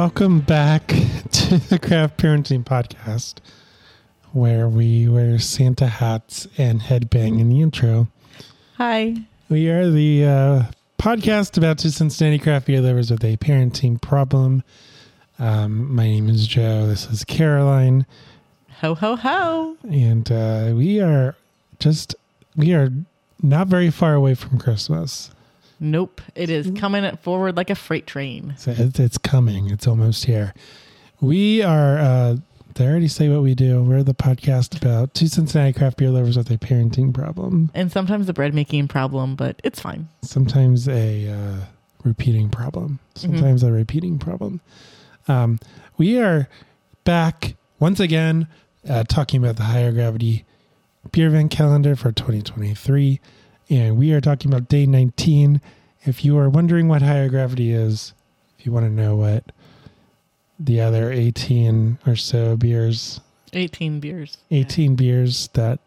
Welcome back to the Craft Parenting Podcast, where we wear Santa hats and headbang in the intro. Hi. We are the uh, podcast about two Cincinnati craft beer lovers with a parenting problem. Um, my name is Joe. This is Caroline, Ho, ho, ho. and uh, we are just we are not very far away from Christmas. Nope. It is coming forward like a freight train. So it's, it's coming. It's almost here. We are. Uh, I already say what we do? We're the podcast about two Cincinnati craft beer lovers with a parenting problem. And sometimes a bread making problem, but it's fine. Sometimes a uh, repeating problem. Sometimes a repeating problem. Um, we are back once again uh, talking about the higher gravity Beervent calendar for 2023. And we are talking about day 19. If you are wondering what higher gravity is, if you want to know what the other 18 or so beers 18 beers. 18 beers that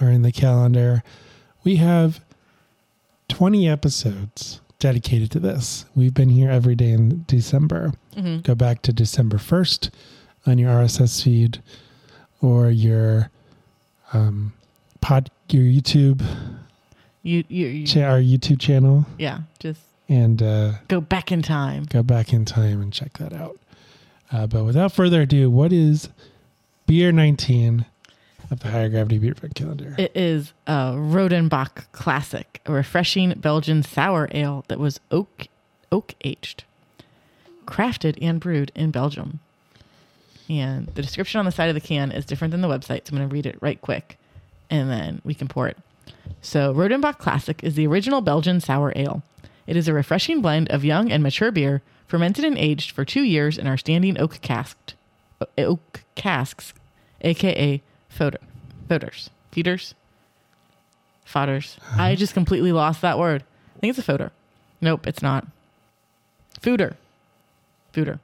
are in the calendar. We have 20 episodes dedicated to this. We've been here every day in December. hmm Go back to December 1st on your RSS feed or your um, pod, your YouTube, You, you, you our YouTube channel, yeah, just and uh, go back in time. go back in time and check that out. Uh, but without further ado, what is beer 19 of the higher gravity Beervent calendar? It is a Rodenbach classic, a refreshing Belgian sour ale that was oak oak aged, crafted and brewed in Belgium. And the description on the side of the can is different than the website, so I'm going to read it right quick, and then we can pour it. So, Rodenbach Classic is the original Belgian sour ale. It is a refreshing blend of young and mature beer, fermented and aged for two years in our standing oak casked oak casks, aka fodder, fodders, feeders, fodders. I just completely lost that word. I think it's a fodder. Nope, it's not. Fooder. Fooder.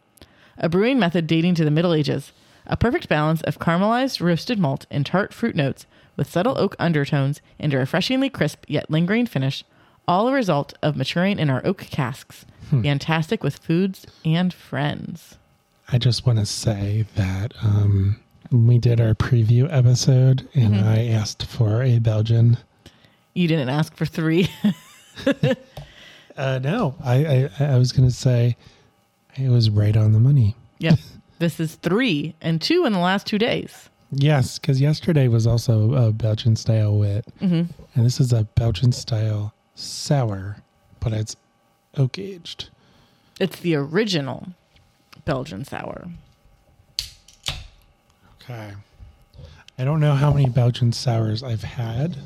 A brewing method dating to the Middle Ages. A perfect balance of caramelized roasted malt and tart fruit notes with subtle oak undertones and a refreshingly crisp yet lingering finish, all a result of maturing in our oak casks. Fantastic with foods and friends. I just want to say that um, we did our preview episode and Mm-hmm. I asked for a Belgian. You didn't ask for three. Uh, no, I, I, I was going to say it was right on the money. Yep. this is three and two in the last two days. Yes, because yesterday was also a Belgian style wit. Mm-hmm. And this is a Belgian style sour, but it's oak aged. It's the original Belgian sour. Okay. I don't know how many Belgian sours I've had,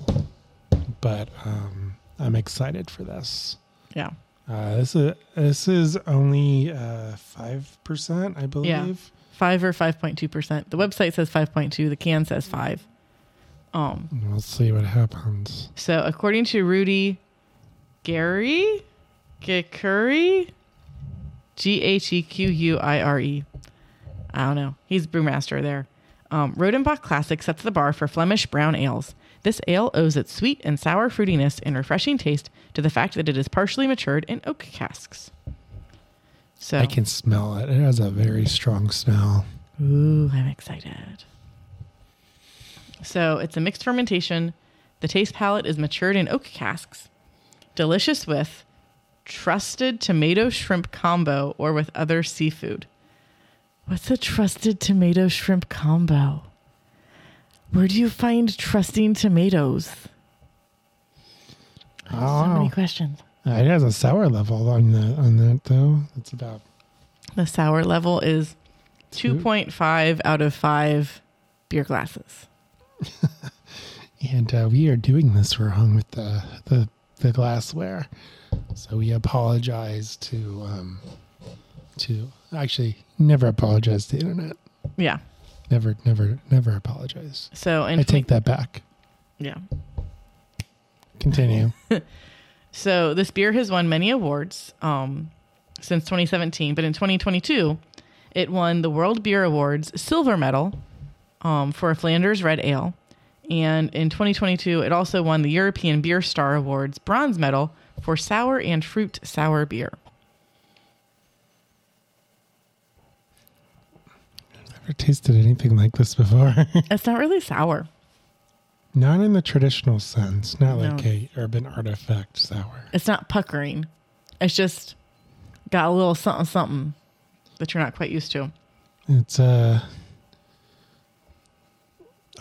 but um, I'm excited for this. Yeah. Uh, this is this is only uh, five percent, I believe. Yeah. Five or five point two percent. The website says five point two. The can says five. Um. We'll see what happens. So according to Rudy Gary Gakuri, G H E Q U I R E. I don't know. He's brewmaster there. Um, Rodenbach Classic sets the bar for Flemish brown ales. This ale owes its sweet and sour fruitiness and refreshing taste to the fact that it is partially matured in oak casks. So, I can smell it. It has a very strong smell. Ooh, I'm excited. So it's a mixed fermentation. The taste palate is matured in oak casks. Delicious with trusted tomato shrimp combo or with other seafood. What's a trusted tomato shrimp combo? Where do you find trusting tomatoes? So many Oh, questions. it has a sour level on that on that though. It's about The sour level is 2.5 out of 5 beer glasses. and uh, we are doing this wrong with the the the glassware, so we apologize to um to actually never apologize to the internet. Yeah. Never, never, never apologize. So I take that back. yeah. Continue. So this beer has won many awards um, since 2017, but in 2022, it won the World Beer Awards silver medal um, for a Flanders Red Ale, and in 2022, it also won the European Beer Star Awards bronze medal for sour and fruit sour beer. Never tasted anything like this before. It's not really sour. not in the traditional sense. Not like a urban artifact sour. It's not puckering. It's just got a little something something that you're not quite used to. It's uh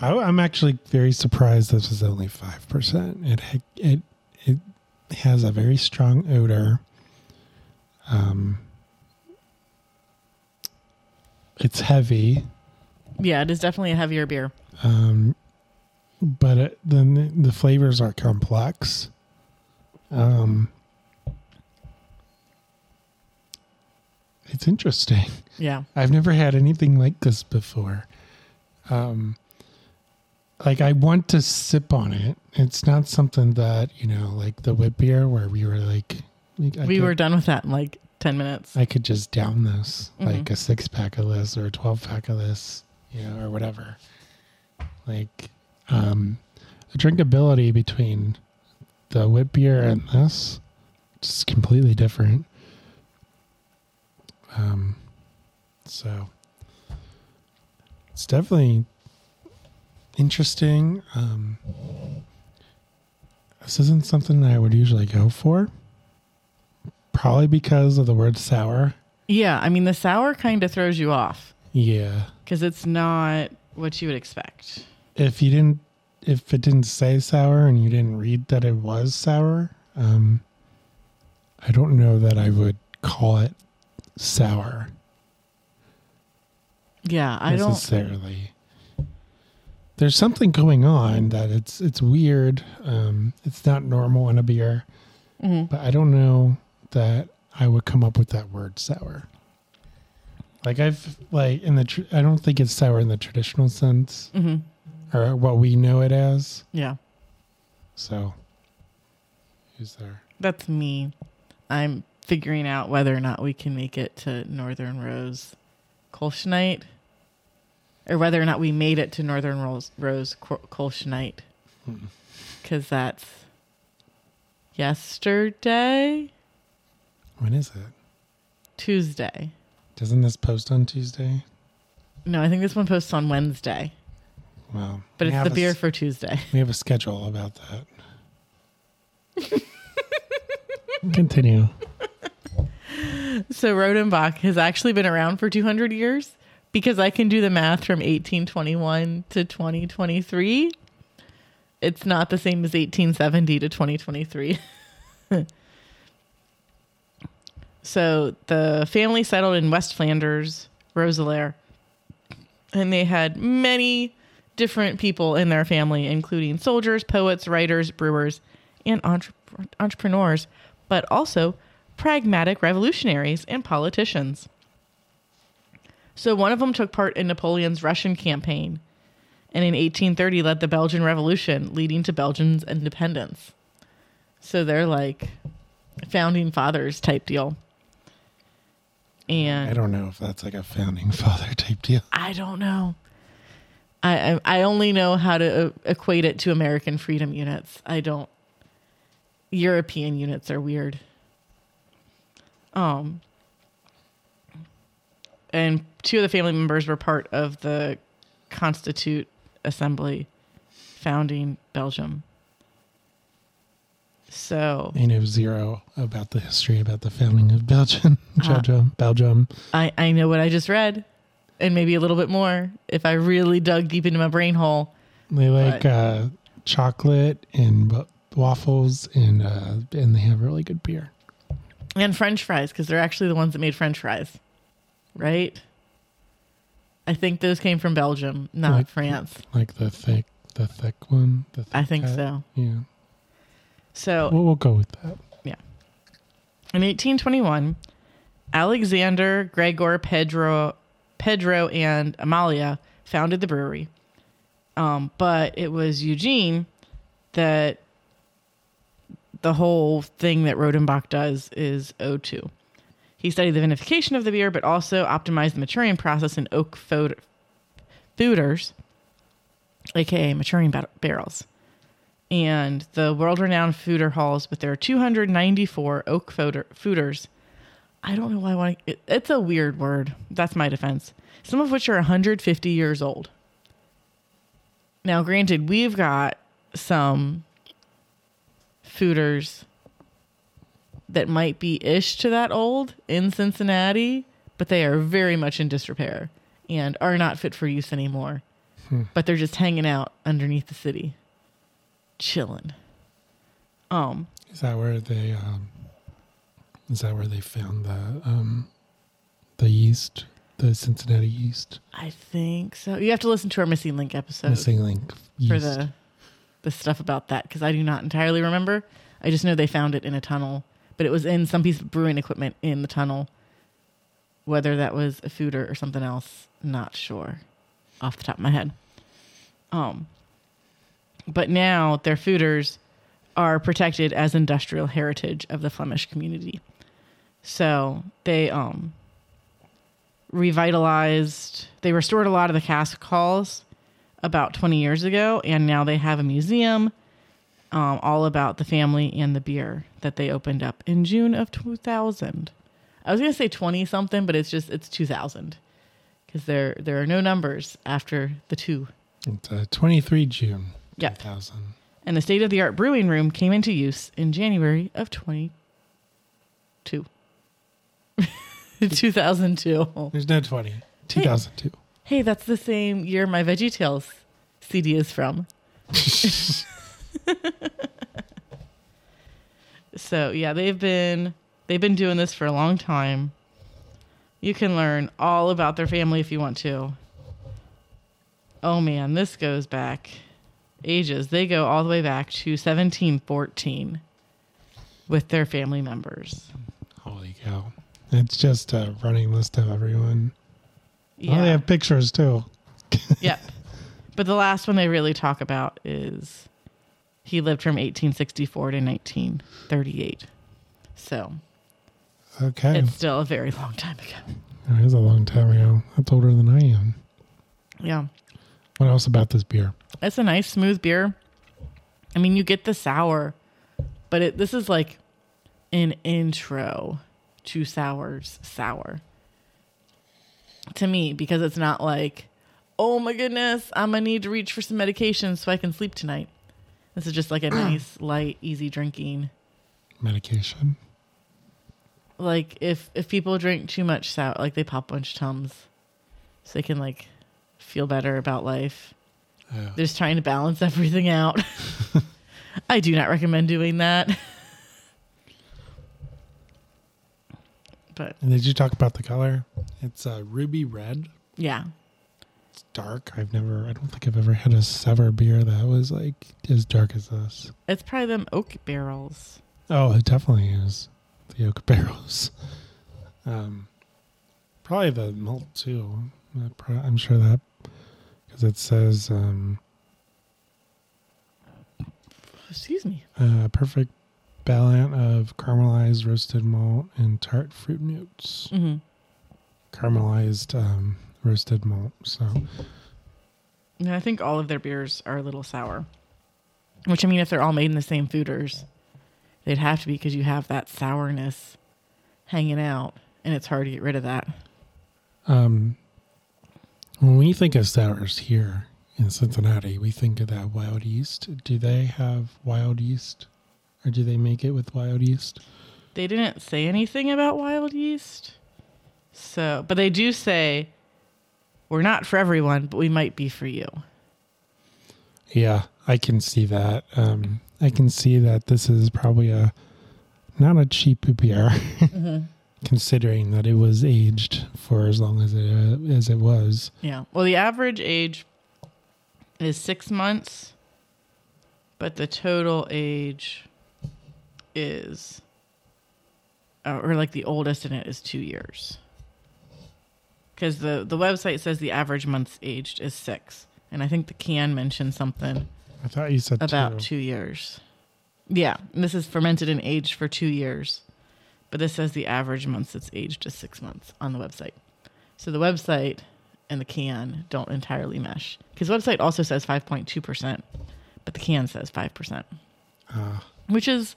I, I'm actually very surprised this is only five percent. It it it has a very strong odor. Um, it's heavy, Yeah, it is definitely a heavier beer. um, but it, then the flavors are complex. Um, it's interesting. Yeah. I've never had anything like this before. Um, like I want to sip on it. It's not something that you know, like the whip beer, where we were like, like, we could, were done with that in like 10 minutes. I could just down this Mhm. like a six pack of this or a twelve pack of this, you know, or whatever. Like, um, the drinkability between the whip beer and this just completely different. Um, so it's definitely interesting. Um, this isn't something I would usually go for. Probably because of the word sour. Yeah. I mean, the sour kind of throws you off Yeah. because it's not what you would expect. If you didn't, if it didn't say sour and you didn't read that it was sour, um, I don't know that I would call it sour Yeah. I don't. necessarily. There's something going on that it's it's weird. Um, it's not normal in a beer, Mhm. but I don't know that I would come up with that word sour. Like I've like in the tr- I don't think it's sour in the traditional sense Mhm. or what we know it as. Yeah. So, who's there? That's me. I'm figuring out whether or not we can make it to Northern Row's Kolschnite or whether or not we made it to Northern Row, Rose Ko- Kolschnite Hmm. because that's yesterday, When is it? Tuesday. Doesn't this post on Tuesday? No, I think this one posts on Wednesday, Well, but we it's the beer s- for Tuesday. we have a schedule about that. Continue. So Rodenbach has actually been around for 200 years because I can do the math from 1821 to 2023. It's not the same as 1870 to 2023. so the family settled in West Flanders, Roeselare, and they had many different people in their family, including soldiers, poets, writers, brewers, and entre- entrepreneurs, but also pragmatic revolutionaries and politicians. So one of them took part in Napoleon's Russian campaign and in 1830 led the Belgian Revolution, leading to Belgium's independence. So they're like founding fathers type deal. And I don't know if that's like a founding father type deal. I don't know. I I, I only know how to uh, equate it to American freedom units. I don't. European units are weird. Um. And two of the family members were part of the Constitute Assembly founding Belgium. So I know zero about the history about the founding of Belgium. Uh, Belgium. Belgium. I, I know what I just read, and maybe a little bit more if I really dug deep into my brain hole. They like but- uh, chocolate and waffles, and uh, and they have really good beer. and french fries because they're actually the ones that made french fries right i think those came from belgium not Like- france Like the thick, the thick one. The thick i think so Yeah. So Well, we'll go with that. Yeah. In 1821 alexander gregor pedro pedro and amalia founded the brewery um, but it was eugene that the whole thing that rodenbach does is O2. He studied the vinification of the beer, but also optimized the maturing process in oak foed- foeders, aka maturing bar- barrels. And the world renowned fooder halls with their 294 oak foeder- foeders, I don't know why I want to. It, it's a weird word. That's my defense. Some of which are 150 years old. Now, granted, we've got some fooders that might be ish to that old in Cincinnati, but they are very much in disrepair and are not fit for use anymore. Hmm. But they're just hanging out underneath the city, chilling. Um, Is that where they? Um, is that where they found the um, the yeast, the Cincinnati yeast, I think so. You have to listen to our missing link episode missing link yeast? for the the stuff about that because I do not entirely remember. I just know they found it in a tunnel, but it was in some piece of brewing equipment in the tunnel. Whether that was a fooder or something else, not sure, off the top of my head. Um, but now their fooders are protected as industrial heritage of the Flemish community. So they um revitalized, they restored a lot of the cask halls about 20 years ago, and now they have a museum um, all about the family and the beer that they opened up in June of 2000. I was gonna say 20 something, but it's just it's 2000 because there there are no numbers after the two. It's uh, 23 June Yep. 2000. And the state of the art brewing room came into use in January of 22. 2002. There's no 20. 2002. Hey, that's the same year my Veggie Tales CD is from. so yeah, they've been they've been doing this for a long time. You can learn all about their family if you want to. Oh man, this goes back ages. They go all the way back to 1714 with their family members. Holy cow! It's just a running list of everyone. Yeah. Oh, they have pictures too. Yep. But the last one they really talk about is he lived from 1864 to 1938. So Okay, it's still a very long time ago. it is a long time ago. That's older than I am. Yeah. What else about this beer? It's a nice smooth beer. I mean, you get the sour, but it this is like an intro to sours sour. To me, because it's not like, oh my goodness, I'm gonna need to reach for some medication so I can sleep tonight. This is just like a nice, light, easy drinking. Medication. Like if if people drink too much sour, like they pop a bunch of tums, so they can like feel better about life. Yeah. They're just trying to balance everything out. I do not recommend doing that. but And did you talk about the color? It's uh, ruby red. yeah, It's dark. I've never. I don't think I've ever had a sour beer that was like as dark as this. it's probably them oak barrels. Oh, it definitely is the oak barrels. Um, probably the malt too. I'm sure that because it says um, Excuse me. uh, perfect balance of caramelized roasted malt and tart fruit notes. hmm Caramelized um, roasted malt. So And I think all of their beers are a little sour. Which I mean, if they're all made in the same fooders, they'd have to be because you have that sourness hanging out, and it's hard to get rid of that. um, when we think of sours here in Cincinnati, we think of that wild yeast. Do they have wild yeast, or do they make it with wild yeast? They didn't say anything about wild yeast. So, but they do say we're not for everyone, but we might be for you. Yeah, I can see that. Um, I can see that this is probably a not a cheap beer, considering that it was aged for as long as it uh, as it was. Yeah. Well, the average age is six months, but the total age is, uh, or like the oldest in it is two years. Because the, the website says the average months aged is six. And I think the can mentioned something I thought you said about two. two years. Yeah. This is fermented and aged for two years. But this says the average months it's aged is six months on the website. So the website and the can don't entirely mesh. Because website also says 5.2%, but the can says 5%, Uh, which is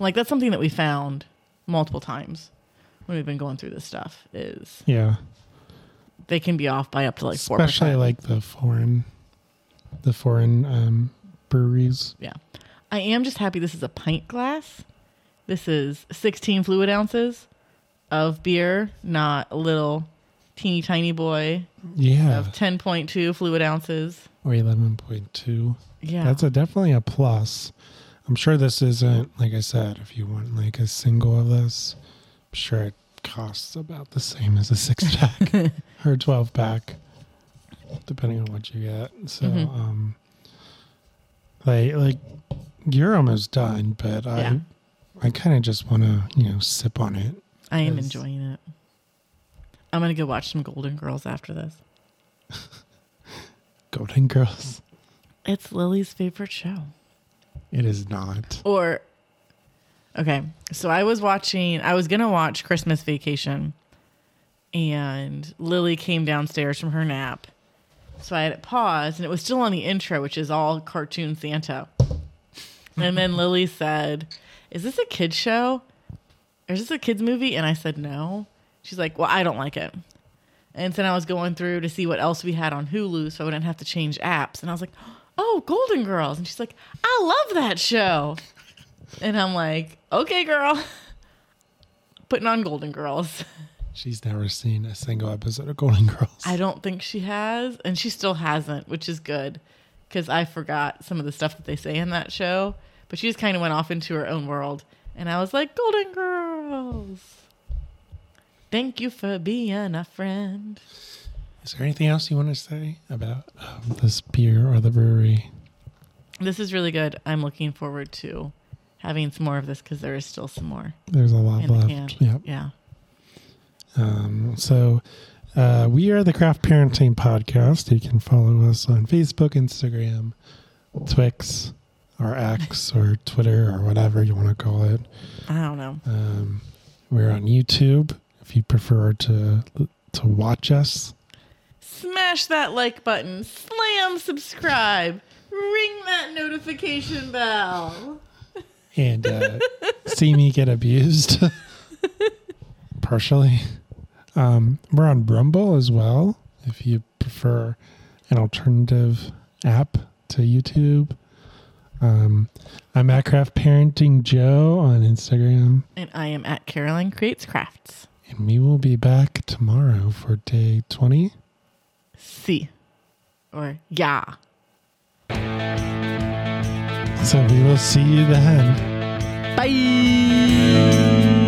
like that's something that we found multiple times when we've been going through this stuff is Yeah. they can be off by up to like four Especially percent. like the foreign, the foreign um, breweries. Yeah. I am just happy this is a pint glass. This is 16 fluid ounces of beer, not a little teeny tiny boy Yeah. of 10.2 fluid ounces. Or 11.2. Yeah. That's a definitely a plus. I'm sure this isn't, like I said, if you want like a single of this, I'm sure it costs about the same as a six pack or 12 pack, depending on what you get. So, Mhm. um, like, like you're almost done, but Yeah. I, I kind of just want to, you know, sip on it. I am enjoying it. I'm going to go watch some Golden Girls after this. Golden Girls. It's Lily's favorite show. It is not. Or, okay, so I was watching, I was going to watch Christmas Vacation, and Lily came downstairs from her nap. So I had it paused, and it was still on the intro, which is all cartoon Santa. And then Lily said, Is this a kid's show? Or is this a kid's movie? And I said, No. She's like, Well, I don't like it. And then I was going through to see what else we had on Hulu so I wouldn't have to change apps. And I was like, Oh, Golden Girls. And she's like, I love that show. And I'm like, Okay, girl. Putting on Golden Girls. She's never seen a single episode of Golden Girls. I don't think she has, and she still hasn't, which is good because I forgot some of the stuff that they say in that show. But she just kind of went off into her own world, and I was like, "Golden Girls, thank you for being a friend." Is there anything else you want to say about um, this beer or the brewery? This is really good. I'm looking forward to having some more of this because there is still some more There's a lot the left. Yep. Yeah. Um, so uh, we are the Craft Parenting Podcast. You can follow us on Facebook, Instagram, Twix, or X, or Twitter, or whatever you want to call it. I don't know. Um, we're on YouTube if you prefer to to watch us. Smash that like button. Slam subscribe. Ring that notification bell. and uh, see me get abused partially. Um, we're on Rumble as well if you prefer an alternative app to YouTube. Um, I'm at Craft Parenting Joe on Instagram, And I am at Caroline Creates Crafts. and we will be back tomorrow for day 20. C. Or yeah. So we will see you then. Bye.